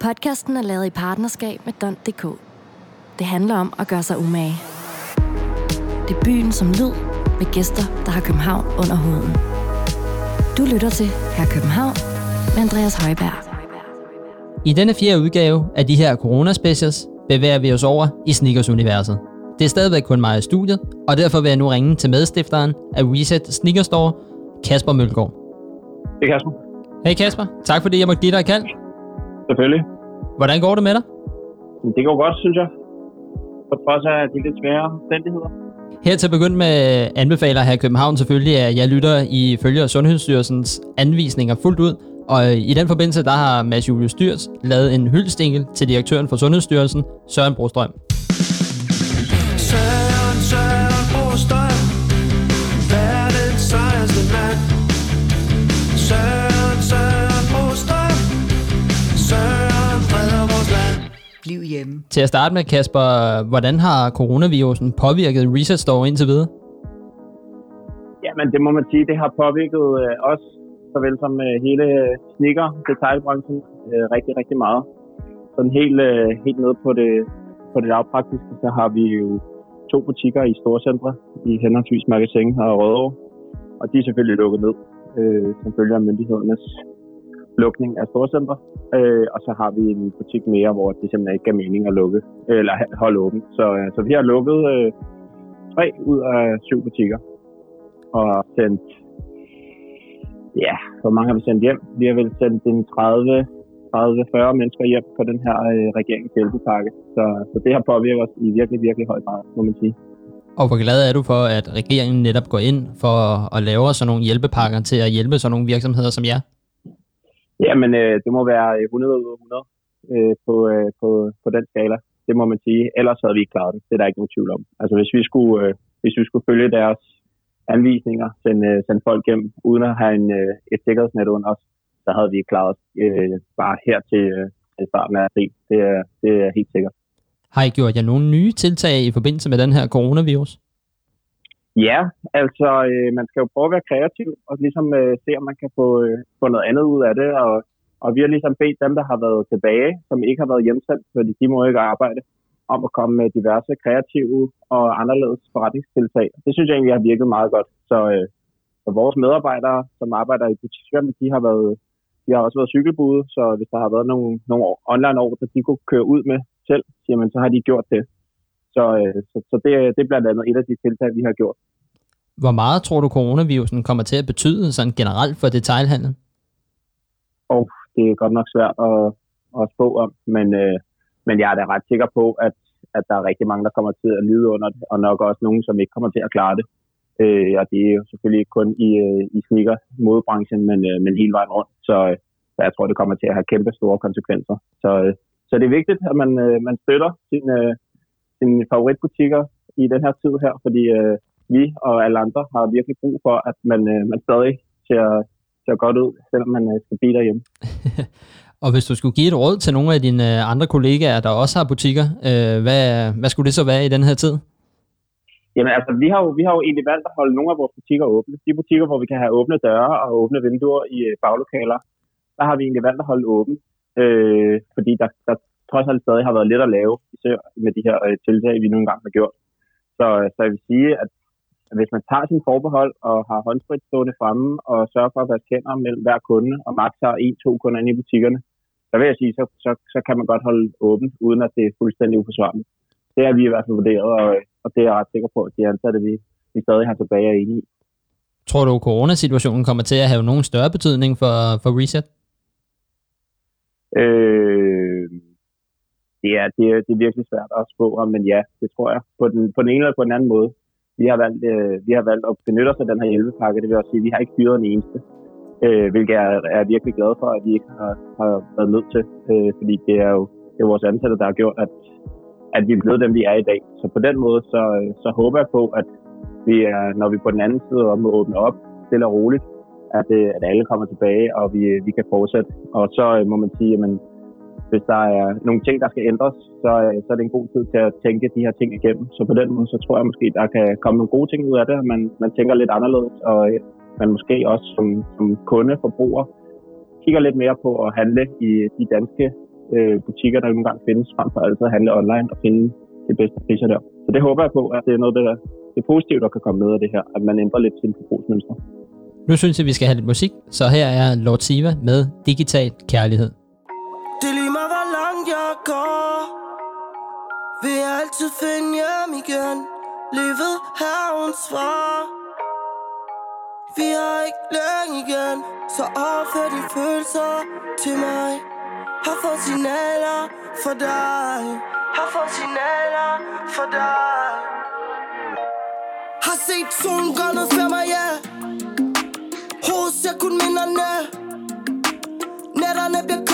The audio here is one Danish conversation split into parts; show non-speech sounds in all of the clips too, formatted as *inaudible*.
Podcasten er lavet i partnerskab med Don.dk. Det handler om at gøre sig umage. Det er byen som lyd, med gæster, der har København under huden. Du lytter til Her København med Andreas Højberg. I denne fjerde udgave af de her corona-specials bevæger vi os over i sneakers-universet. Det er stadigvæk kun mig i studiet, og derfor vil jeg nu ringe til medstifteren af Reset Sneaker Store, Kasper Mølgaard. Hej Kasper. Hej Kasper, tak fordi jeg måtte give dig et kald. Selvfølgelig. Hvordan går det med dig? Det går godt, synes jeg. På trods af de lidt svære omstændigheder. Her til at begynde med anbefaler her i København selvfølgelig, at jeg lytter i følge af Sundhedsstyrelsens anvisninger fuldt ud. Og i den forbindelse, der har Mads Julius Styrs lavet en hyldstinkel til direktøren for Sundhedsstyrelsen, Søren Brostrøm. Til at starte med, Kasper, hvordan har coronavirusen påvirket Reset Store indtil videre? Jamen, det må man sige, det har påvirket øh, os, såvel som øh, hele snikker detaljbranchen øh, rigtig, rigtig meget. Sådan helt, øh, helt nede på det, på det lavpraktiske, så har vi jo to butikker i Storcentre, i henholdsvis Magasin og Rødovre. Og de er selvfølgelig lukket ned, øh, som følger myndighedernes lukning af storcenter, Øh, og så har vi en butik mere, hvor det simpelthen ikke gav mening at lukke, eller holde åben. Så, øh, så vi har lukket øh, tre ud af syv butikker og sendt, ja, hvor mange har vi sendt hjem? Vi har vel sendt en 30 30-40 mennesker hjem på den her øh, regerings hjælpepakke. Så, så det har påvirket os i virkelig, virkelig høj grad, må man sige. Og hvor glad er du for, at regeringen netop går ind for at lave sådan nogle hjælpepakker til at hjælpe sådan nogle virksomheder som jer? Jamen, øh, det må være øh, 100 ud af 100 øh, på, øh, på, på den skala. Det må man sige. Ellers havde vi ikke klaret det. Det er der ikke nogen tvivl om. Altså, hvis vi skulle, øh, hvis vi skulle følge deres anvisninger, sende, øh, sende folk hjem, uden at have en, øh, et sikkerhedsnet under os, så havde vi ikke klaret os øh, bare her til, øh, til starten af april. Det er, det er helt sikkert. Har I gjort jer nogle nye tiltag i forbindelse med den her coronavirus? Ja, altså øh, man skal jo prøve at være kreativ og ligesom øh, se, om man kan få, øh, få noget andet ud af det. Og, og vi har ligesom bedt dem, der har været tilbage, som ikke har været hjemsendt, fordi de må ikke arbejde, om at komme med diverse kreative og anderledes forretningstiltag. Det synes jeg egentlig har virket meget godt. Så, øh, så vores medarbejdere, som arbejder i butikkerne, de har været de har også været cykelbude, så hvis der har været nogle, nogle online år, der de kunne køre ud med selv, jamen, så har de gjort det. Så, øh, så, så det, det er blandt andet et af de tiltag, vi har gjort. Hvor meget tror du, coronavirusen kommer til at betyde sådan generelt for detailhandlen? Og det er godt nok svært at, at spå om, men, øh, men jeg er da ret sikker på, at, at der er rigtig mange, der kommer til at lide under det, og nok også nogen, som ikke kommer til at klare det. Øh, og det er jo selvfølgelig ikke kun i, øh, i sneaker modebranchen, men, øh, men hele vejen rundt. Så, øh, så jeg tror, det kommer til at have kæmpe store konsekvenser. Så, øh, så det er vigtigt, at man, øh, man støtter sine, øh, sine favoritbutikker i den her tid her, fordi øh, vi og alle andre har virkelig brug for, at man, øh, man stadig ser, ser godt ud, selvom man øh, skal blive derhjemme. *laughs* og hvis du skulle give et råd til nogle af dine øh, andre kollegaer, der også har butikker, øh, hvad, hvad skulle det så være i den her tid? Jamen altså, vi har, jo, vi har jo egentlig valgt at holde nogle af vores butikker åbne. De butikker, hvor vi kan have åbne døre og åbne vinduer i øh, baglokaler, der har vi egentlig valgt at holde åben. Øh, fordi der, der trods alt stadig har været lidt at lave, især med de her øh, tiltag, vi nogle gange har gjort. Så, øh, så jeg vil sige, at hvis man tager sin forbehold og har håndsprit stående fremme og sørger for at være kender mellem hver kunde, og maks har en-to kunder inde i butikkerne, så vil jeg sige, så, så, så kan man godt holde åbent, uden at det er fuldstændig uforsvarligt. Det har vi i hvert fald vurderet, og, og det er jeg ret sikker på, at de ansatte, vi, vi stadig har tilbage er enige i. Tror du, at coronasituationen kommer til at have nogen større betydning for, for Reset? Øh, det, er, det, er, det er virkelig svært at spå om, men ja, det tror jeg. På den, på den ene eller på den anden måde. Vi har valgt, øh, vi har valgt at benytte os af den her hjælpepakke. Det vil også sige, at vi har ikke fyret en eneste. Øh, hvilket jeg er, er virkelig glad for, at vi ikke har, har været nødt til. Øh, fordi det er jo det er vores ansatte, der har gjort, at, at vi er blevet dem, vi er i dag. Så på den måde, så, så håber jeg på, at vi er, når vi på den anden side om at åbne op, stille og roligt, at, øh, at alle kommer tilbage, og vi, vi kan fortsætte. Og så øh, må man sige, at hvis der er nogle ting, der skal ændres, så, øh, så er det en god tid til at tænke de her ting igennem. Så på den måde, så tror jeg måske, der kan komme nogle gode ting ud af det, at man, man tænker lidt anderledes, og øh, man måske også som, som kunde, forbruger, kigger lidt mere på at handle i de danske øh, butikker, der nogle gange findes, frem for altid at handle online og finde de bedste priser der. Så det håber jeg på, at det er noget, der det positive, der kan komme med af det her, at man ændrer lidt sin forbrugsmønster. Nu synes jeg, vi skal have lidt musik, så her er Lord Siva med Digital Kærlighed langt jeg går. Vil jeg altid finde hjem igen. Livet havens svar. Vi har ikke længe igen. Så overfør dine følelser til mig. Har fået signaler for dig. Har fået signaler for dig. Har set solen gøre noget for mig, ja. Yeah. Hovedet ser kun minderne. Nætterne bliver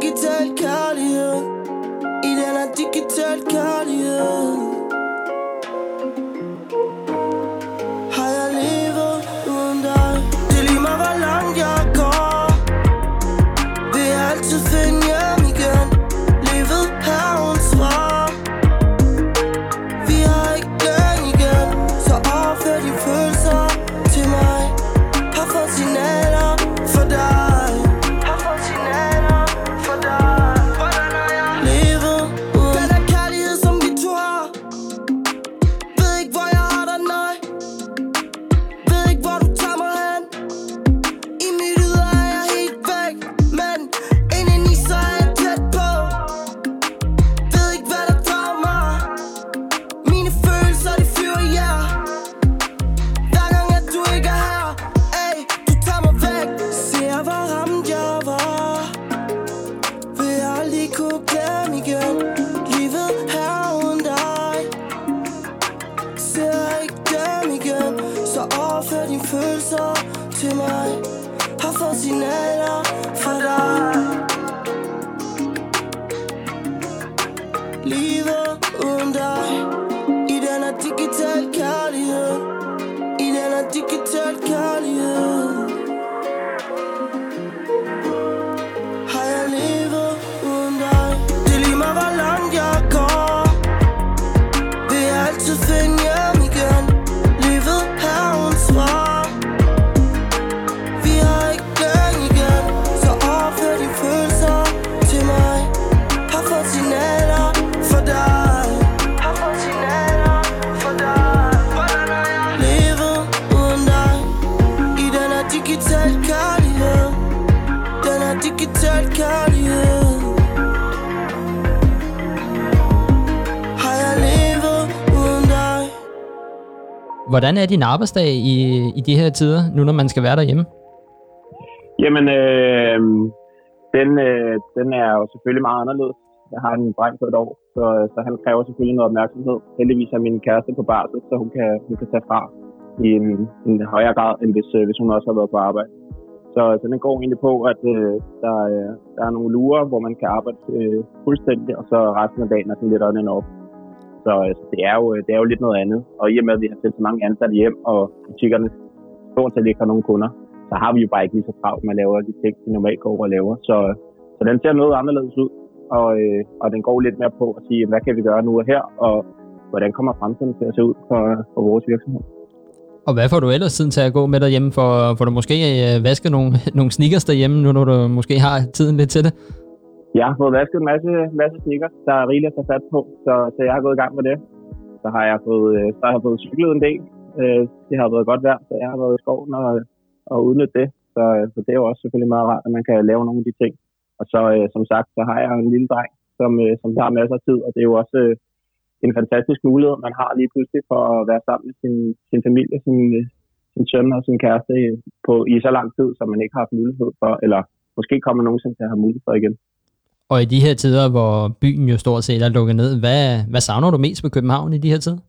den her digital Hvordan er din arbejdsdag i, i de her tider, nu når man skal være derhjemme? Jamen, øh, den, øh, den er jo selvfølgelig meget anderledes. Jeg har en dreng på et år, så, så han kræver selvfølgelig noget opmærksomhed. Heldigvis er min kæreste på barsel, så hun kan, hun kan tage fra i en, en højere grad, end hvis, øh, hvis hun også har været på arbejde. Så, så den går egentlig på, at øh, der, øh, der er nogle lurer, hvor man kan arbejde øh, fuldstændig, og så resten af dagen er sådan lidt on and off. Så, altså, det, er jo, øh, det er jo lidt noget andet. Og i og med, at vi har sendt så mange ansatte hjem, og butikkerne stort set ikke har nogen kunder, så har vi jo bare ikke lige så travlt med at lave de ting, vi normalt går og laver. Så, øh, så den ser noget anderledes ud, og, øh, og den går lidt mere på at sige, hvad kan vi gøre nu og her, og hvordan kommer fremtiden til at se ud for, for vores virksomhed. Og hvad får du ellers tiden til at gå med derhjemme? For, får du måske øh, vasket nogle, *laughs* nogle sneakers derhjemme, nu når du måske har tiden lidt til det? Jeg har fået vasket en masse, masse sneakers, der er rigeligt at tage fat på, så, så jeg har gået i gang med det. Så har jeg fået, øh, så har jeg fået cyklet en del. Øh, det har været godt vejr, så jeg har været i skoven og, og udnyttet det. Så, øh, så det er jo også selvfølgelig meget rart, at man kan lave nogle af de ting. Og så som sagt, så har jeg en lille dreng, som, som har masser af tid, og det er jo også en fantastisk mulighed, man har lige pludselig for at være sammen med sin, sin familie, sin, sin søn og sin kæreste på, i så lang tid, som man ikke har haft mulighed for, eller måske kommer nogensinde til at have mulighed for igen. Og i de her tider, hvor byen jo stort set er lukket ned, hvad, hvad savner du mest ved København i de her tider?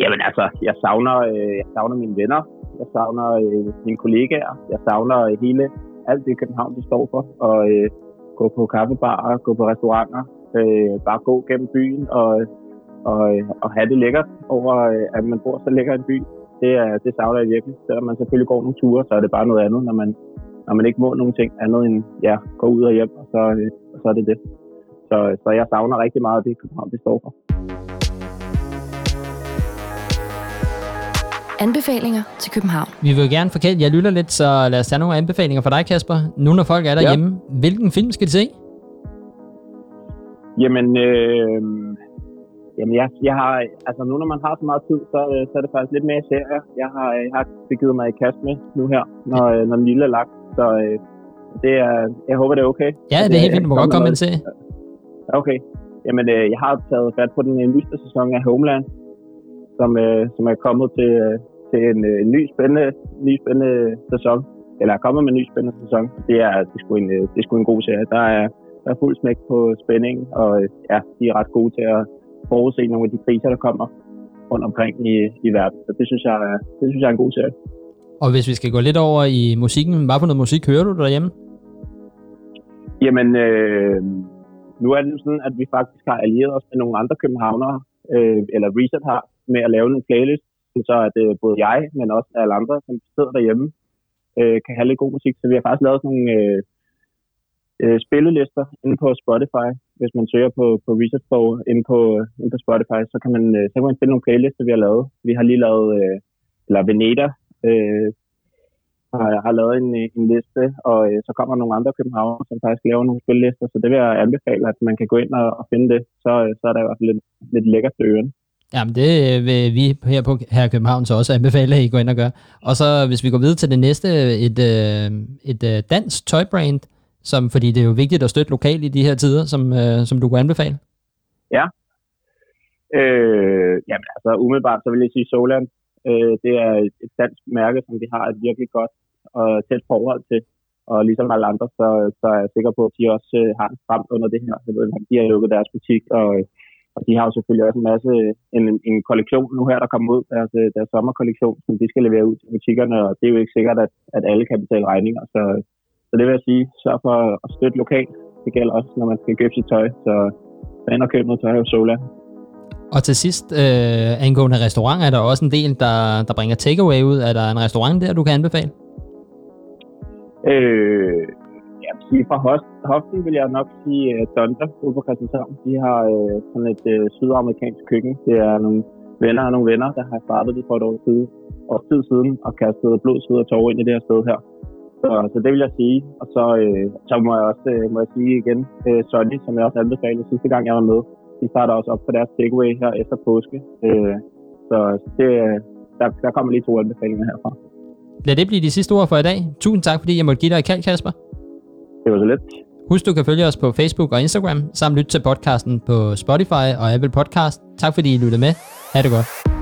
Jamen altså, jeg savner, øh, jeg savner mine venner, jeg savner øh, mine kollegaer, jeg savner øh, hele alt det København, det står for. Og øh, gå på kaffebarer, gå på restauranter, øh, bare gå gennem byen og, og, øh, og have det lækkert over, øh, at man bor så lækker en by. Det, er, det savner jeg virkelig. Selvom man selvfølgelig går nogle ture, så er det bare noget andet, når man, når man ikke må nogen ting andet end ja, gå ud og hjem, og så, øh, og så er det det. Så, så jeg savner rigtig meget det, København det står for. Anbefalinger til København. Vi vil jo gerne forkæle, jeg lytter lidt, så lad os tage nogle anbefalinger for dig, Kasper. Nu når folk er derhjemme, ja. hvilken film skal de se? Jamen, øh, jamen jeg, jeg har, altså nu når man har så meget tid, så, øh, så er det faktisk lidt mere serier. Jeg har, jeg har begivet mig i kast med nu her, når, øh, når den lille er lagt. Så øh, det er, jeg håber, det er okay. Ja, det er helt fint. Du må godt komme ind til. Okay. Jamen, øh, jeg har taget fat på den nyeste sæson af Homeland, som, øh, som er kommet til, øh, til en, øh, ny, spændende, ny spændende sæson. Eller er kommet med en ny spændende sæson. Det er, det er, sgu, en, øh, det er sgu en god serie. Der er, der er fuld smæk på spænding, og øh, ja, de er ret gode til at forudse nogle af de kriser, der kommer rundt omkring i, i verden. Så det synes, jeg, det synes jeg er en god serie. Og hvis vi skal gå lidt over i musikken, hvad for noget musik hører du derhjemme? Jamen, øh, nu er det sådan, at vi faktisk har allieret os med nogle andre københavnere, øh, eller Reset har, med at lave nogle playlist, så at øh, både jeg, men også alle andre, som sidder derhjemme, øh, kan have lidt god musik. Så vi har faktisk lavet sådan nogle øh, øh, spillelister inde på Spotify. Hvis man søger på, på Reset Pro inde på, inde på Spotify, så kan, man, øh, så kan man finde nogle playlister, vi har lavet. Vi har lige lavet, øh, eller Veneta, øh, har, har lavet en, en liste, og øh, så kommer nogle andre københavner, som faktisk laver nogle spillelister, så det vil jeg anbefale, at man kan gå ind og, og finde det. Så, øh, så er der i hvert fald lidt, lidt lækkert til ørerne. Jamen, det vil vi her på her i København så også anbefale, at I går ind og gør. Og så hvis vi går videre til det næste, et, øh, et, et dansk tøjbrand, som, fordi det er jo vigtigt at støtte lokalt i de her tider, som, øh, som du kunne anbefale. Ja. Øh, jamen altså, umiddelbart så vil jeg sige Soland. Øh, det er et dansk mærke, som vi har et virkelig godt og tæt forhold til. Og ligesom alle andre, så, så er jeg sikker på, at de også øh, har en frem under det her. Jeg ved, de har lukket deres butik, og øh, og de har jo selvfølgelig også en masse, en, en kollektion nu her, der kommer ud, altså, deres, deres sommerkollektion, som de skal levere ud til butikkerne, og det er jo ikke sikkert, at, at alle kan betale regninger. Så, så det vil jeg sige, sørg for at støtte lokalt. Det gælder også, når man skal købe sit tøj. Så ind og køb noget tøj hos Sola. Og til sidst, øh, angående restaurant, er der også en del, der, der bringer takeaway ud. Er der en restaurant der, du kan anbefale? Øh, ja, vil fra hoften vil jeg nok sige uh, Donda ude på Christianshavn. De har uh, sådan et uh, sydamerikansk køkken. Det er nogle venner og nogle venner, der har startet det for et år siden, års tid siden og kastet blod, sved og tårer ind i det her sted her. Så, så det vil jeg sige. Og så, uh, så må jeg også uh, må jeg sige igen, uh, Sonny, som jeg også anbefalede sidste gang, jeg var med, de starter også op på deres takeaway her efter påske. Uh, så, så det, der, der kommer lige to anbefalinger herfra. Lad det blive de sidste ord for i dag. Tusind tak, fordi jeg måtte give dig et kald, Kasper. Det var så let. Husk, du kan følge os på Facebook og Instagram, samt lytte til podcasten på Spotify og Apple Podcast. Tak fordi I lyttede med. Ha' det godt.